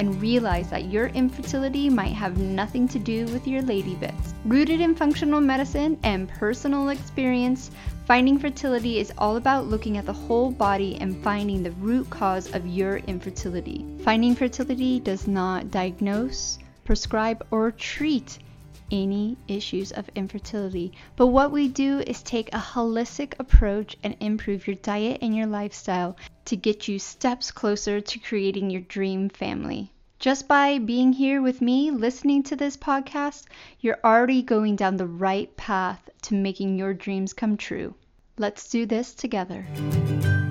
and realize that your infertility might have nothing to do with your lady bits. Rooted in functional medicine and personal experience, Finding Fertility is all about looking at the whole body and finding the root cause of your infertility. Finding Fertility does not diagnose, prescribe, or treat any issues of infertility. But what we do is take a holistic approach and improve your diet and your lifestyle to get you steps closer to creating your dream family. Just by being here with me, listening to this podcast, you're already going down the right path to making your dreams come true. Let's do this together.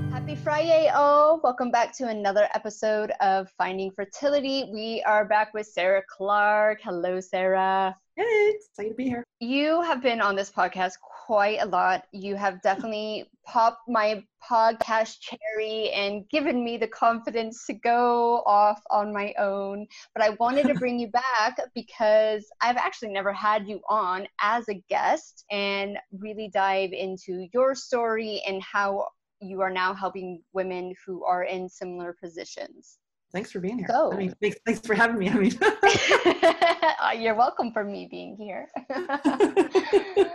Happy Friday, all. Welcome back to another episode of Finding Fertility. We are back with Sarah Clark. Hello, Sarah. Hey, excited to be here. You have been on this podcast quite a lot. You have definitely popped my podcast cherry and given me the confidence to go off on my own. But I wanted to bring you back because I've actually never had you on as a guest and really dive into your story and how you are now helping women who are in similar positions. Thanks for being here. So, I mean, thanks, thanks for having me. I mean, uh, you're welcome for me being here.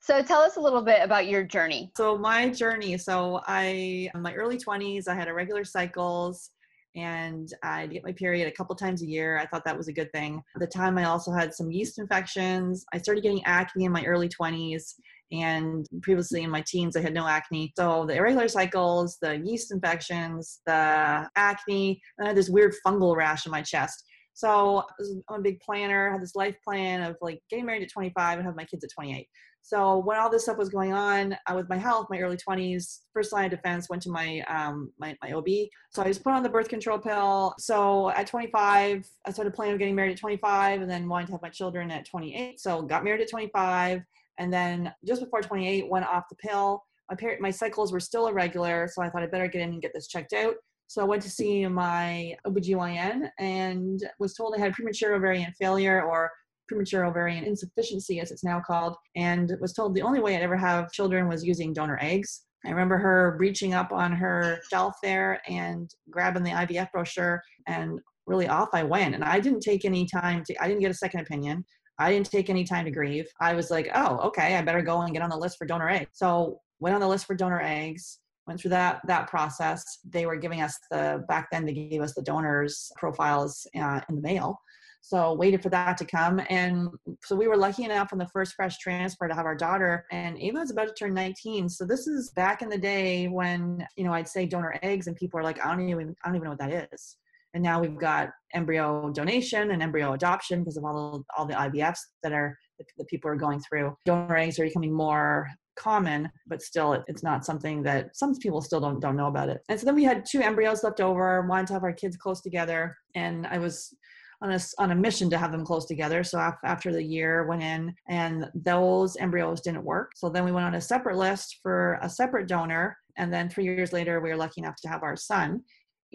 so tell us a little bit about your journey. So my journey. So I, in my early 20s, I had irregular cycles and I'd get my period a couple times a year. I thought that was a good thing. At the time, I also had some yeast infections. I started getting acne in my early 20s and previously in my teens, I had no acne. So the irregular cycles, the yeast infections, the acne, and I had this weird fungal rash on my chest. So I'm a big planner, had this life plan of like getting married at 25 and have my kids at 28. So when all this stuff was going on uh, with my health, my early 20s, first line of defense went to my, um, my my OB. So I was put on the birth control pill. So at 25, I started planning on getting married at 25, and then wanted to have my children at 28. So got married at 25 and then just before 28 went off the pill my period my cycles were still irregular so i thought i better get in and get this checked out so i went to see my obgyn and was told i had premature ovarian failure or premature ovarian insufficiency as it's now called and was told the only way i'd ever have children was using donor eggs I remember her reaching up on her shelf there and grabbing the IVF brochure and really off I went. And I didn't take any time to, I didn't get a second opinion. I didn't take any time to grieve. I was like, oh, okay, I better go and get on the list for donor eggs. So went on the list for donor eggs, went through that that process. They were giving us the back then they gave us the donors profiles uh, in the mail. So waited for that to come, and so we were lucky enough on the first fresh transfer to have our daughter. And Ava was about to turn 19. So this is back in the day when you know I'd say donor eggs, and people are like, I don't even I don't even know what that is and now we've got embryo donation and embryo adoption because of all all the IVFs that are that people are going through. Donor eggs are becoming more common, but still it's not something that some people still don't don't know about it. And so then we had two embryos left over, wanted to have our kids close together, and I was on a, on a mission to have them close together. So after the year went in and those embryos didn't work. So then we went on a separate list for a separate donor. And then three years later, we were lucky enough to have our son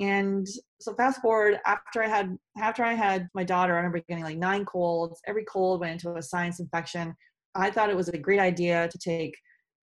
and so fast forward after i had after i had my daughter i remember getting like nine colds. Every cold went into a sinus infection. I thought it was a great idea to take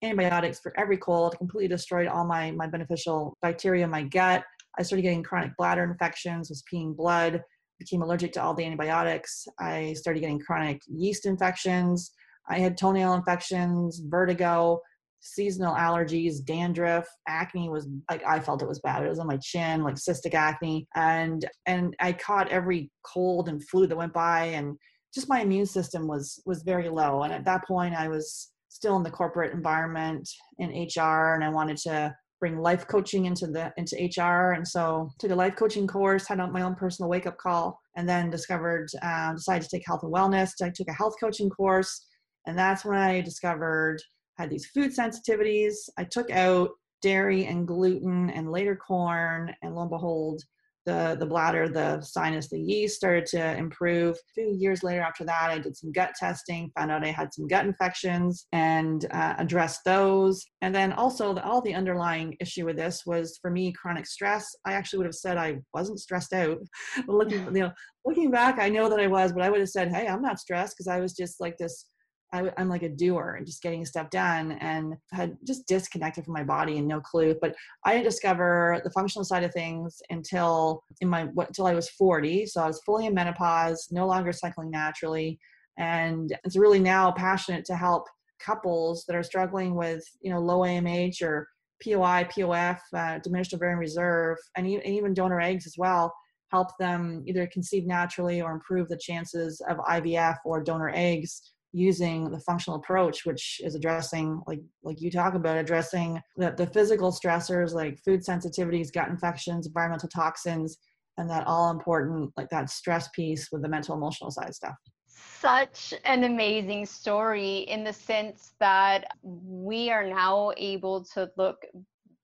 antibiotics for every cold. Completely destroyed all my my beneficial bacteria in my gut. I started getting chronic bladder infections was peeing blood became allergic to all the antibiotics. I started getting chronic yeast infections. I had toenail infections vertigo seasonal allergies, dandruff, acne was like I felt it was bad. It was on my chin, like cystic acne, and and I caught every cold and flu that went by, and just my immune system was was very low. And at that point, I was still in the corporate environment in HR, and I wanted to bring life coaching into the into HR, and so took a life coaching course, had my own personal wake up call, and then discovered uh, decided to take health and wellness. I took a health coaching course, and that's when I discovered had these food sensitivities. I took out dairy and gluten and later corn, and lo and behold, the the bladder, the sinus, the yeast started to improve. A few years later after that, I did some gut testing, found out I had some gut infections, and uh, addressed those. And then also, the, all the underlying issue with this was for me chronic stress. I actually would have said I wasn't stressed out. but looking, you know, looking back, I know that I was, but I would have said, "Hey, I'm not stressed," because I was just like this I, am like a doer and just getting stuff done and had just disconnected from my body and no clue. But I didn't discover the functional side of things until in my what until I was 40. So I was fully in menopause, no longer cycling naturally, and it's really now passionate to help couples that are struggling with you know low AMH or POI, POF, uh, diminished ovarian reserve, and even donor eggs as well help them either conceive naturally or improve the chances of IVF or donor eggs using the functional approach which is addressing like like you talk about addressing the, the physical stressors like food sensitivities gut infections environmental toxins and that all important like that stress piece with the mental emotional side stuff. Such an amazing story in the sense that we are now able to look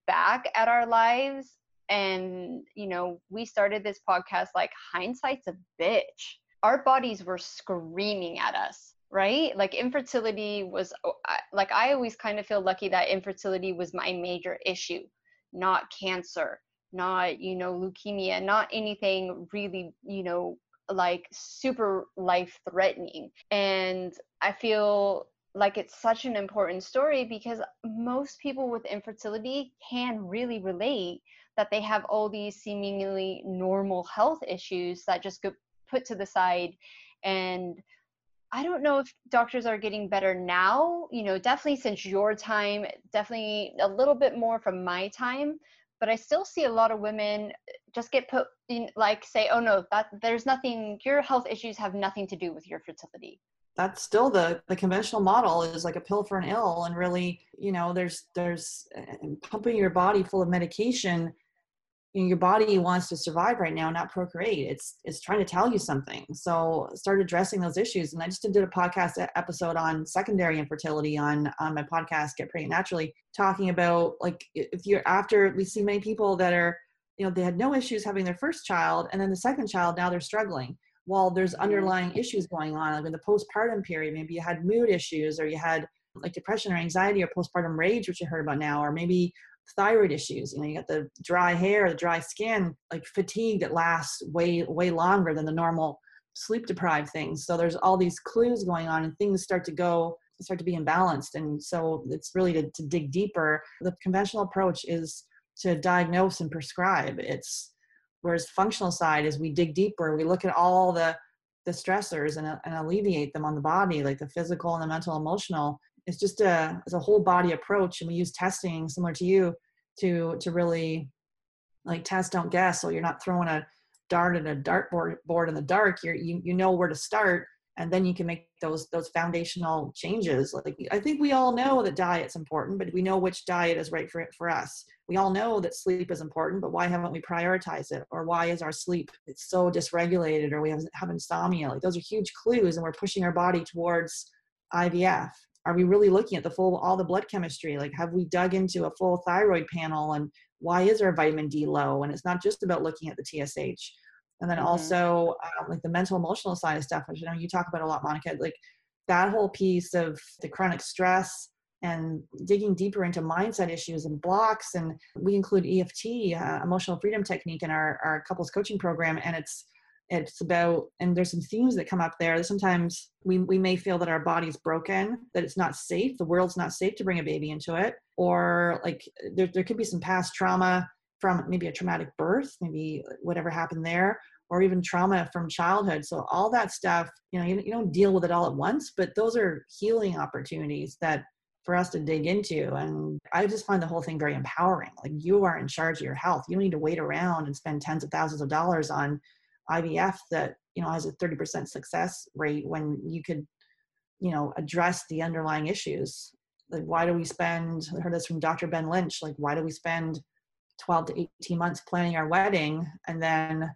back at our lives and you know we started this podcast like hindsight's a bitch. Our bodies were screaming at us right? Like infertility was oh, like I always kind of feel lucky that infertility was my major issue, not cancer, not, you know, leukemia, not anything really, you know, like super life threatening. And I feel like it's such an important story because most people with infertility can really relate that they have all these seemingly normal health issues that just get put to the side and I don't know if doctors are getting better now, you know, definitely since your time, definitely a little bit more from my time, but I still see a lot of women just get put in like say, "Oh no, that there's nothing your health issues have nothing to do with your fertility." That's still the the conventional model is like a pill for an ill and really, you know, there's there's uh, pumping your body full of medication your body wants to survive right now, not procreate. It's it's trying to tell you something. So start addressing those issues. And I just did a podcast episode on secondary infertility on on my podcast, Get Pregnant Naturally, talking about like if you're after we see many people that are, you know, they had no issues having their first child, and then the second child now they're struggling. while there's mm-hmm. underlying issues going on, like in the postpartum period. Maybe you had mood issues, or you had like depression or anxiety or postpartum rage, which you heard about now, or maybe thyroid issues you know you got the dry hair the dry skin like fatigue that lasts way way longer than the normal sleep deprived things. So there's all these clues going on and things start to go start to be imbalanced. And so it's really to, to dig deeper. The conventional approach is to diagnose and prescribe. It's whereas functional side is we dig deeper we look at all the the stressors and, and alleviate them on the body like the physical and the mental emotional it's just a it's a whole body approach and we use testing similar to you to to really like test don't guess. So you're not throwing a dart at a dartboard board in the dark. You're you, you know where to start and then you can make those those foundational changes. Like i think we all know that diet's important but we know which diet is right for it for us. We all know that sleep is important but why haven't we prioritized it? Or why is our sleep it's so dysregulated or we have, have insomnia? Like those are huge clues and we're pushing our body towards ivf are we really looking at the full all the blood chemistry? Like have we dug into a full thyroid panel and why is our vitamin d low? And it's not just about looking at the tsh and then mm-hmm. also uh, like the mental emotional side of stuff which i know you talk about a lot monica like that whole piece of the chronic stress and digging deeper into mindset issues and blocks. And we include eft uh, emotional freedom technique in our, our couples coaching program. And it's it's about and there's some themes that come up there. Sometimes we, we may feel that our body's broken that it's not safe the world's not safe to bring a baby into it. Or like there, there could be some past trauma from maybe a traumatic birth maybe whatever happened there or even trauma from childhood. So all that stuff you know you, you don't deal with it all at once but those are healing opportunities that for us to dig into. And i just find the whole thing very empowering. Like you are in charge of your health. You don't need to wait around and spend tens of thousands of dollars on IVF that you know has a 30% success rate when you could you know address the underlying issues like why do we spend I heard this from Dr. Ben Lynch like why do we spend 12 to 18 months planning our wedding and then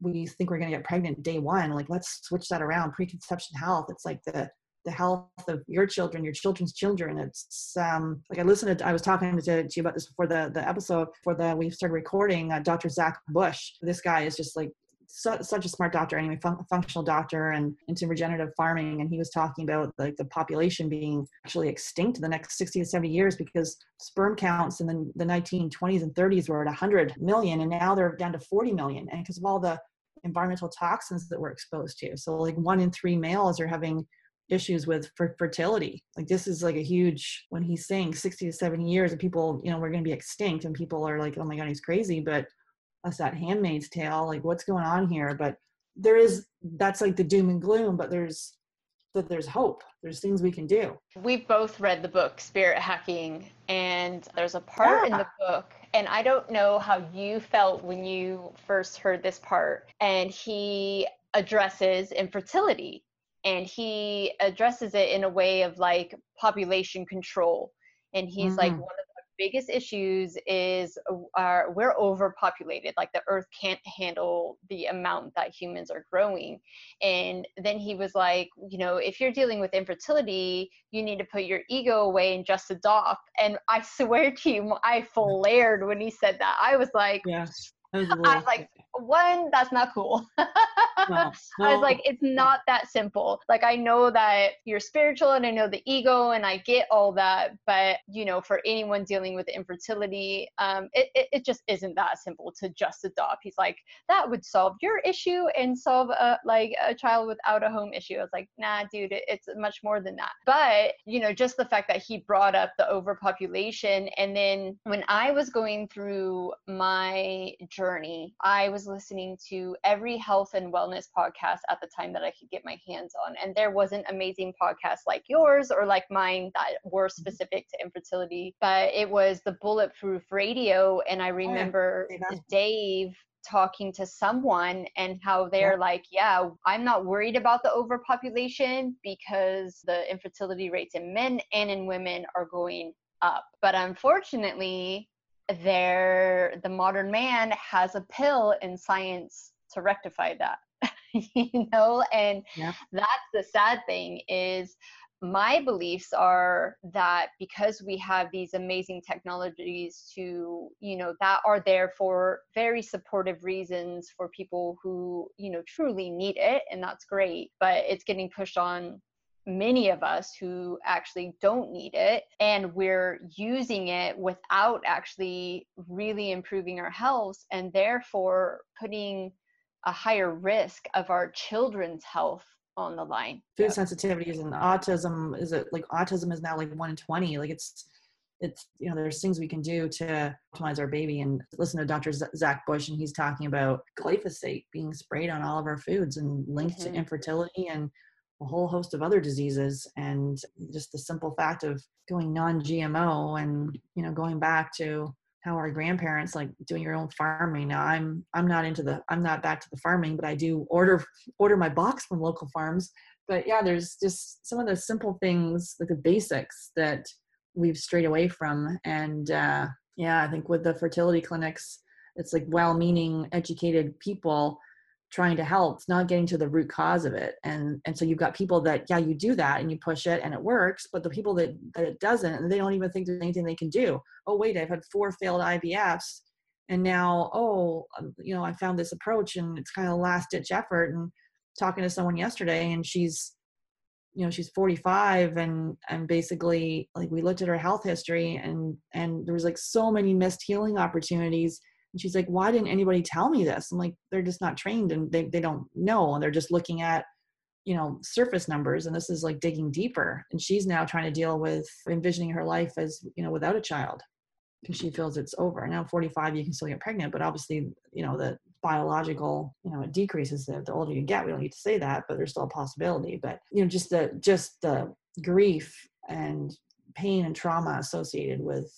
we think we're going to get pregnant day one like let's switch that around preconception health it's like the the health of your children, your children's children. It's um, like I listened to, I was talking to, to you about this before the, the episode, for the, we started recording uh, Dr. Zach Bush. This guy is just like su- such a smart doctor anyway, fun- functional doctor and into regenerative farming. And he was talking about like the population being actually extinct in the next 60 to 70 years because sperm counts in the, the 1920s and 30s were at 100 million and now they're down to 40 million. And because of all the environmental toxins that we're exposed to. So like one in three males are having issues with fertility. Like this is like a huge when he's saying 60 to 70 years and people, you know, we're going to be extinct and people are like, oh my God, he's crazy. But us that handmaid's tale, like what's going on here? But there is that's like the doom and gloom, but there's that there's hope. There's things we can do. We've both read the book Spirit Hacking, and there's a part yeah. in the book, and I don't know how you felt when you first heard this part. And he addresses infertility and he addresses it in a way of like population control and he's mm-hmm. like one the biggest issues is uh, we're overpopulated like the earth can't handle the amount that humans are growing. And then he was like you know if you're dealing with infertility you need to put your ego away and just adopt. And i swear to you i flared when he said that. I was like was, I was like, one, that's not cool. I was like, it's not that simple. Like, I know that you're spiritual and I know the ego and I get all that. But, you know, for anyone dealing with infertility, um, it, it, it just isn't that simple to just adopt. He's like, that would solve your issue and solve a, like a child without a home issue. I was like, nah, dude, it, it's much more than that. But, you know, just the fact that he brought up the overpopulation. And then when I was going through my journey, I was listening to every health and wellness podcast at the time that I could get my hands on. And there wasn't amazing podcasts like yours or like mine that were mm-hmm. specific to infertility, but it was the Bulletproof Radio. And I remember oh, yeah. Dave talking to someone and how they're yeah. like, yeah, I'm not worried about the overpopulation because the infertility rates in men and in women are going up. But unfortunately, there the modern man has a pill in science to rectify that you know and yeah. that's the sad thing is my beliefs are that because we have these amazing technologies to you know that are there for very supportive reasons for people who you know truly need it and that's great but it's getting pushed on many of us who actually don't need it and we're using it without actually really improving our health and therefore putting a higher risk of our children's health on the line. Food sensitivities and autism is it like autism is now like one in 20 like it's it's you know there's things we can do to optimize our baby and listen to dr zach bush and he's talking about glyphosate being sprayed on all of our foods and linked mm-hmm. to infertility and a whole host of other diseases and just the simple fact of going non-gmo and you know going back to how our grandparents like doing your own farming. Now i'm i'm not into the i'm not back to the farming but i do order order my box from local farms. But yeah there's just some of the simple things like the basics that we've strayed away from. And uh yeah i think with the fertility clinics it's like well-meaning educated people trying to help it's not getting to the root cause of it and and so you've got people that yeah you do that and you push it and it works but the people that that it doesn't and they don't even think there's anything they can do. Oh wait i've had four failed ivfs and now oh um, you know i found this approach and it's kind of last ditch effort and talking to someone yesterday and she's you know she's 45 and and basically like we looked at her health history and and there was like so many missed healing opportunities and she's like, why didn't anybody tell me this? I'm like, they're just not trained and they, they don't know. And they're just looking at, you know, surface numbers. And this is like digging deeper. And she's now trying to deal with envisioning her life as, you know, without a child because she feels it's over. Now 45, you can still get pregnant, but obviously, you know, the biological, you know, it decreases the, the older you get. We don't need to say that, but there's still a possibility. But, you know, just the, just the grief and pain and trauma associated with,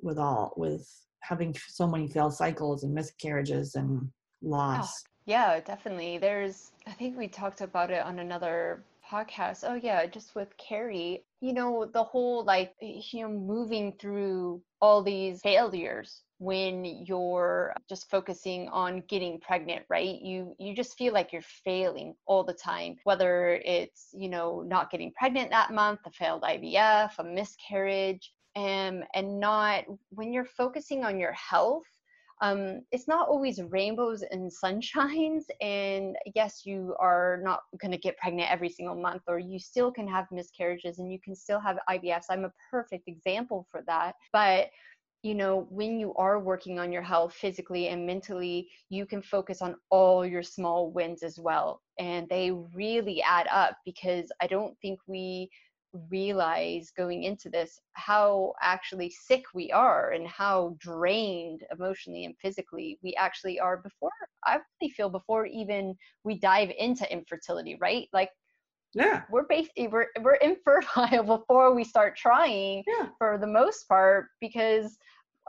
with all, with having so many failed cycles and miscarriages and oh, loss. Oh, yeah, definitely. There's, I think we talked about it on another podcast. Oh, yeah, just with Carrie, you know, the whole like, you know, moving through all these failures when you're just focusing on getting pregnant right you you just feel like you're failing all the time whether it's you know not getting pregnant that month a failed ivf a miscarriage and and not when you're focusing on your health um, it's not always rainbows and sunshines. And yes, you are not going to get pregnant every single month, or you still can have miscarriages and you can still have IVFs. I'm a perfect example for that. But you know, when you are working on your health physically and mentally, you can focus on all your small wins as well. And they really add up because I don't think we realize going into this how actually sick we are and how drained emotionally and physically we actually are before i really feel before even we dive into infertility right like yeah we're basically we're, we're infertile before we start trying yeah. for the most part because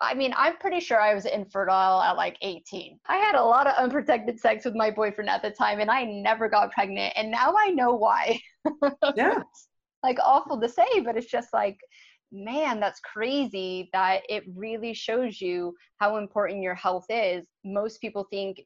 I mean, I'm pretty sure I was infertile at like 18. I had a lot of unprotected sex with my boyfriend at the time and I never got pregnant. And now I know why. yeah like awful to say, but it's just like, man, that's crazy that it really shows you how important your health is. Most people think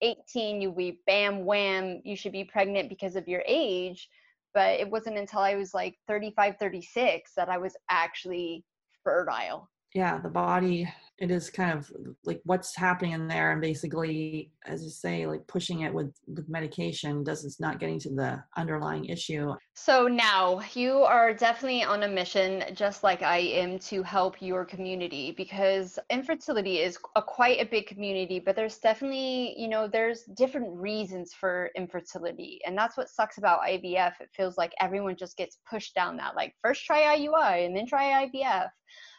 18, you be bam, wham, you should be pregnant because of your age. But it wasn't until I was like 35, 36 that I was actually fertile yeah the body it is kind of like what's happening in there and basically as you say like pushing it with with medication does it's not getting to the underlying issue. So now you are definitely on a mission just like i am to help your community because infertility is a quite a big community but there's definitely you know there's different reasons for infertility and that's what sucks about ivf it feels like everyone just gets pushed down that like first try iui and then try ivf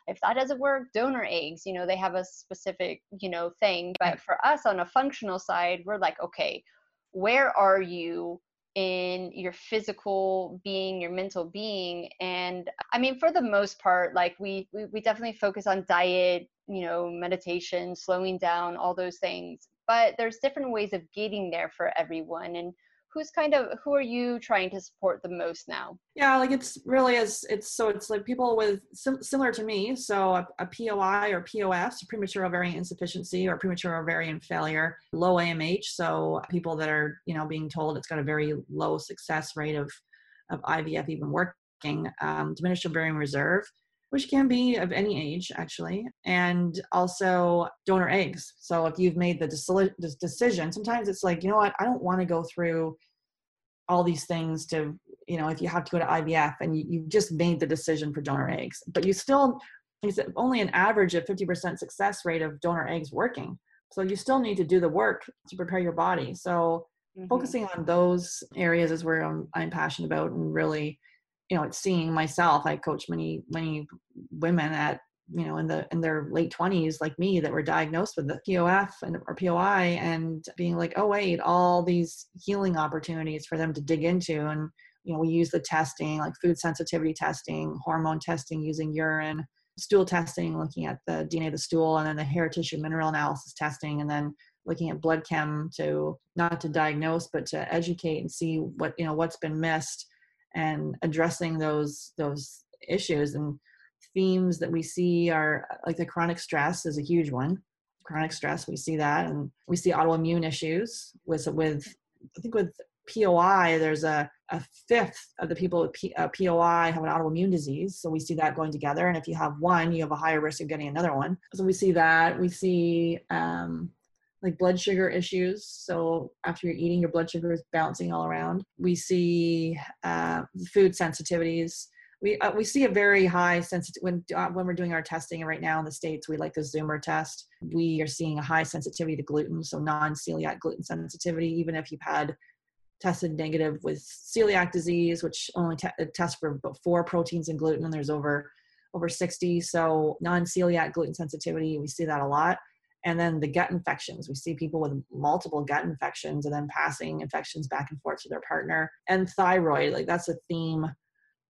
if that doesn't work donor eggs you know they have a specific you know thing. But for us on a functional side we're like okay where are you in your physical being your mental being? And i mean for the most part like we, we we definitely focus on diet you know meditation slowing down all those things. But there's different ways of getting there for everyone. And who's kind of who are you trying to support the most now? Yeah like it's really as it's so it's like people with sim- similar to me so a, a poi or pos premature ovarian insufficiency or premature ovarian failure low amh so people that are you know being told it's got a very low success rate of of ivf even working um, diminished ovarian reserve which can be of any age actually and also donor eggs. So if you've made the decision sometimes it's like you know what? I don't want to go through all these things to you know if you have to go to ivf and you, you just made the decision for donor eggs. But you still it's only an average of 50% success rate of donor eggs working. So you still need to do the work to prepare your body. So mm-hmm. focusing on those areas is where I'm, I'm passionate about and really you know it's seeing myself i coach many many women at you know in the in their late 20s like me that were diagnosed with the pof and or poi and being like oh wait all these healing opportunities for them to dig into and you know we use the testing like food sensitivity testing hormone testing using urine stool testing looking at the dna of the stool and then the hair tissue mineral analysis testing and then looking at blood chem to not to diagnose but to educate and see what you know what's been missed and addressing those those issues. And themes that we see are like the chronic stress is a huge one. Chronic stress we see that. And we see autoimmune issues with with i think with poi there's a, a fifth of the people with P, uh, poi have an autoimmune disease. So we see that going together. And if you have one you have a higher risk of getting another one. So we see that. We see um, like blood sugar issues. So after you're eating, your blood sugar is bouncing all around. We see uh, food sensitivities. We, uh, we see a very high sensitivity when uh, when we're doing our testing right now in the states. We like the Zoomer test. We are seeing a high sensitivity to gluten, so non-celiac gluten sensitivity. Even if you've had tested negative with celiac disease, which only te- tests for four proteins in gluten, and there's over over 60. So non-celiac gluten sensitivity, we see that a lot and then the gut infections. We see people with multiple gut infections and then passing infections back and forth to their partner. And thyroid like that's a theme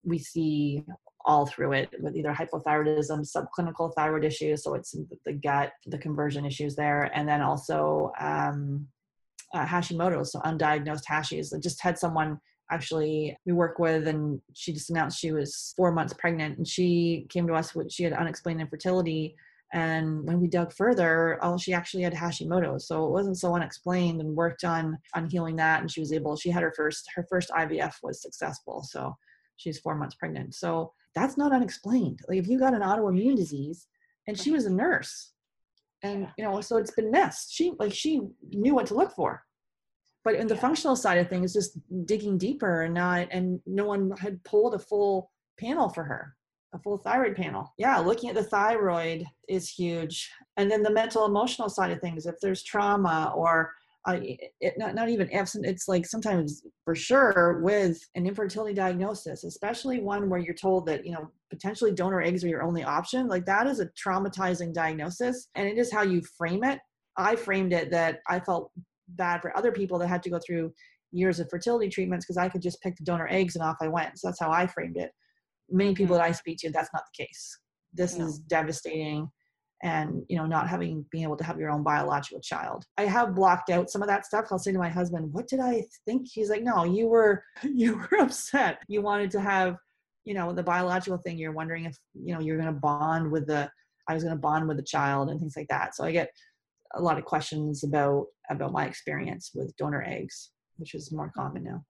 we see all through it with either hypothyroidism subclinical thyroid issues so it's the gut the conversion issues there and then also um, uh, hashimoto's so undiagnosed hashi's i just had someone actually we work with and she just announced she was four months pregnant and she came to us with she had unexplained infertility And when we dug further, oh, she actually had Hashimoto's, so it wasn't so unexplained. And worked on on healing that, and she was able. She had her first her first IVF was successful, so she's four months pregnant. So that's not unexplained. Like if you got an autoimmune disease, and she was a nurse, and you know, so it's been missed. She like she knew what to look for but in the functional side of things just digging deeper and not and no one had pulled a full panel for her a full thyroid panel yeah looking at the thyroid is huge and then the mental emotional side of things if there's trauma or uh, it, not, not even absent, it's like sometimes for sure with an infertility diagnosis especially one where you're told that you know potentially donor eggs are your only option like that is a traumatizing diagnosis and it is how you frame it i framed it that i felt bad for other people that had to go through years of fertility treatments because I could just pick the donor eggs and off I went. So that's how I framed it. Many people that mm-hmm. I speak to, that's not the case. This no. is devastating and you know not having being able to have your own biological child. I have blocked out some of that stuff. I'll say to my husband what did i think? He's like no you were you were upset. You wanted to have you know the biological thing. You're wondering if you know you're going to bond with the i was going to bond with the child and things like that. So i get a lot of questions about about my experience with donor eggs, which is more common now.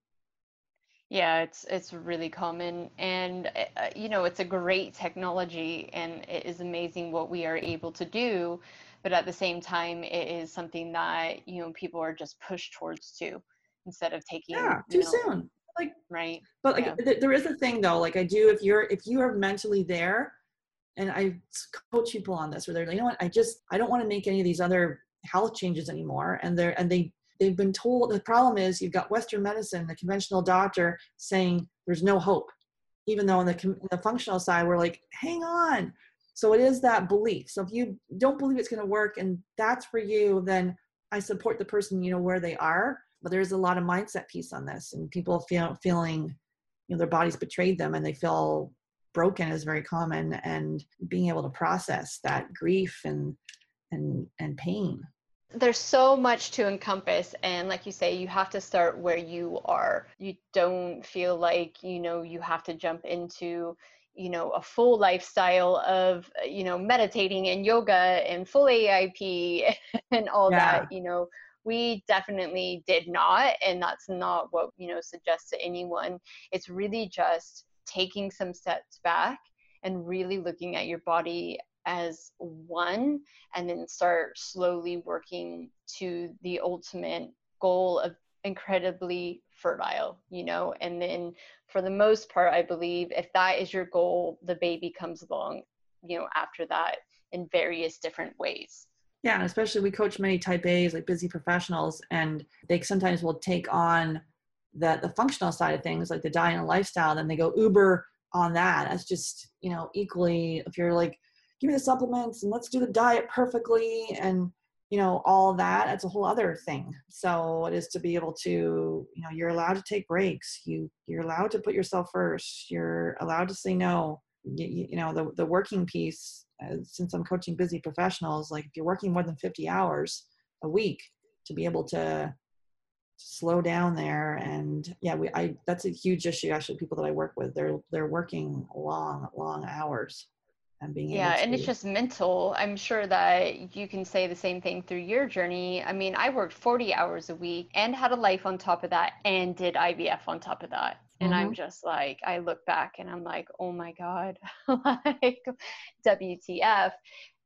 Yeah, it's it's really common, and uh, you know it's a great technology, and it is amazing what we are able to do. But at the same time, it is something that you know people are just pushed towards too, instead of taking. Yeah, too know, soon. Like right. But like, yeah. th- there is a thing though. Like I do, if you're if you are mentally there, and I coach people on this, where they're like, you know what, I just I don't want to make any of these other health changes anymore, and they're and they they've been told the problem is you've got Western medicine, the conventional doctor saying there's no hope, even though on the the functional side we're like, hang on. So it is that belief. So if you don't believe it's going to work and that's for you, then I support the person you know where they are. But there's a lot of mindset piece on this, and people feel feeling you know their bodies betrayed them and they feel broken is very common and being able to process that grief and and and pain there's so much to encompass and like you say you have to start where you are. You don't feel like you know you have to jump into you know a full lifestyle of you know meditating and yoga and full AIP and all yeah. that you know. We definitely did not and that's not what you know suggests to anyone. It's really just taking some steps back and really looking at your body as one and then start slowly working to the ultimate goal of incredibly fertile you know? And then for the most part i believe if that is your goal the baby comes along you know after that in various different ways. Yeah and especially we coach many type a's like busy professionals and they sometimes will take on the the functional side of things like the diet and lifestyle then they go uber on that. That's just you know equally if you're like give me the supplements and let's do the diet perfectly and you know all that that's a whole other thing. So it is to be able to you know you're allowed to take breaks. You you're allowed to put yourself first. You're allowed to say no. You, you know the, the working piece uh, since i'm coaching busy professionals like if you're working more than 50 hours a week to be able to slow down there and yeah we i that's a huge issue actually people that i work with. They're they're working long long hours and being yeah to... and it's just mental. I'm sure that you can say the same thing through your journey. I mean i worked 40 hours a week and had a life on top of that and did ivf on top of that. And mm-hmm. i'm just like i look back and i'm like oh my god. Like wtf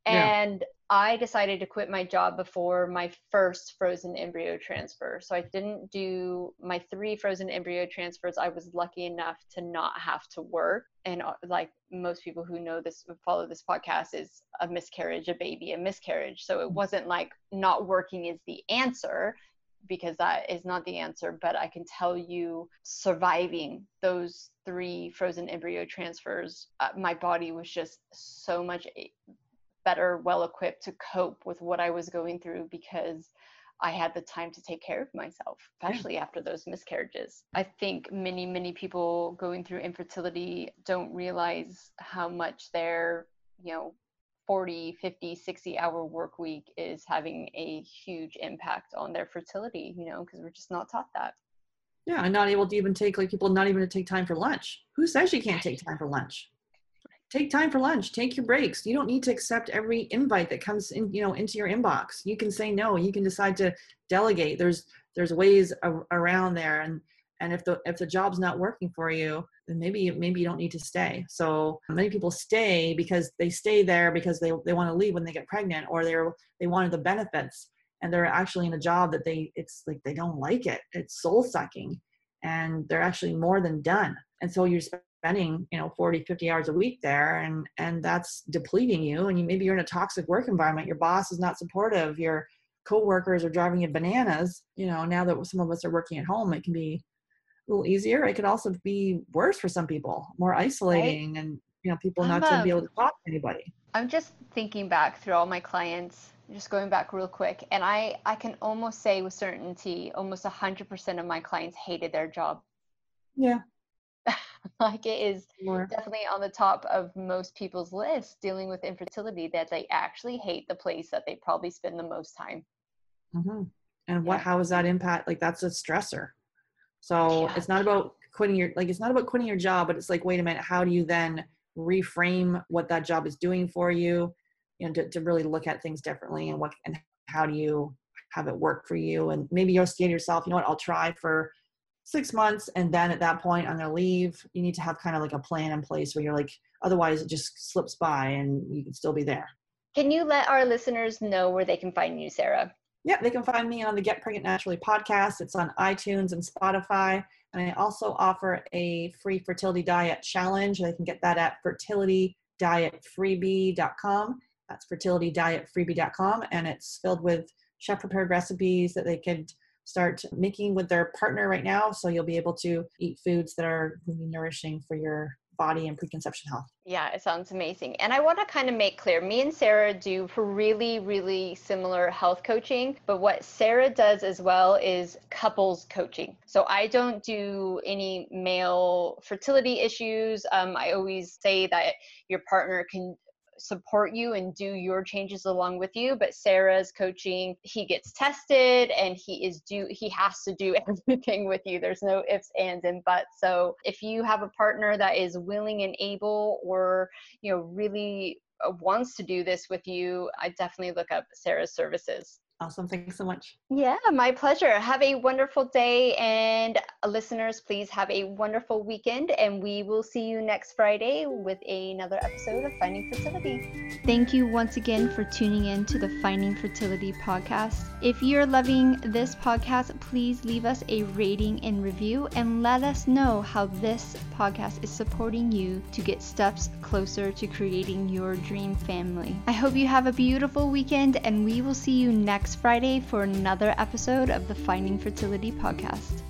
and I decided to quit my job before my first frozen embryo transfer. So I didn't do my three frozen embryo transfers. I was lucky enough to not have to work. And uh, like most people who know this, follow this podcast, is a miscarriage, a baby, a miscarriage. So it wasn't like not working is the answer because that is not the answer. But I can tell you, surviving those three frozen embryo transfers, uh, my body was just so much better well equipped to cope with what I was going through because I had the time to take care of myself, especially yeah. after those miscarriages. I think many, many people going through infertility don't realize how much their, you know, 40, 50, 60 hour work week is having a huge impact on their fertility, you know, because we're just not taught that. Yeah, and not able to even take like people not even to take time for lunch. Who says you can't take time for lunch? Take time for lunch take your breaks. You don't need to accept every invite that comes in you know into your inbox. You can say no. You can decide to delegate. There's there's ways around there. And and if the if the job's not working for you then maybe maybe you don't need to stay. So many people stay because they stay there because they they want to leave when they get pregnant or they're they wanted the benefits and they're actually in a job that they it's like they don't like it. It's soul sucking and they're actually more than done. And so you're spending you know 40 50 hours a week there and and that's depleting you and you maybe you're in a toxic work environment your boss is not supportive your coworkers are driving you bananas you know now that some of us are working at home it can be a little easier it could also be worse for some people more isolating right. and you know people not to be um, able to talk to anybody. I'm just thinking back through all my clients just going back real quick and i i can almost say with certainty almost 100% of my clients hated their job. Yeah like it is More. definitely on the top of most people's list dealing with infertility that they actually hate the place that they probably spend the most time mm-hmm. and what yeah. how is that impact like that's a stressor so yeah. it's not about quitting your like it's not about quitting your job but it's like wait a minute how do you then reframe what that job is doing for you you know to, to really look at things differently and what and how do you have it work for you and maybe you'll to yourself you know what i'll try for six months and then at that point i'm going to leave. You need to have kind of like a plan in place where you're like otherwise it just slips by and you can still be there. Can you let our listeners know where they can find you sarah? Yeah they can find me on the get pregnant naturally podcast. It's on itunes and spotify. And i also offer a free fertility diet challenge. They can get that at fertilitydietfreebie.com that's fertilitydietfreebie.com, and it's filled with chef prepared recipes that they could start making with their partner right now. So you'll be able to eat foods that are really nourishing for your body and preconception health. Yeah, it sounds amazing. And I want to kind of make clear me and Sarah do really, really similar health coaching. But what Sarah does as well is couples coaching. So I don't do any male fertility issues. Um, I always say that your partner can support you and do your changes along with you but sarah's coaching he gets tested and he is do he has to do everything with you. There's no ifs ands and buts. So if you have a partner that is willing and able or you know really uh, wants to do this with you i definitely look up sarah's services Awesome. Thanks so much. Yeah, my pleasure. Have a wonderful day. And uh, listeners, please have a wonderful weekend. And we will see you next Friday with another episode of Finding Fertility. Thank you once again for tuning in to the Finding Fertility podcast. If you're loving this podcast, please leave us a rating and review and let us know how this podcast is supporting you to get steps closer to creating your dream family. I hope you have a beautiful weekend, and we will see you next next Friday for another episode of the Finding Fertility podcast.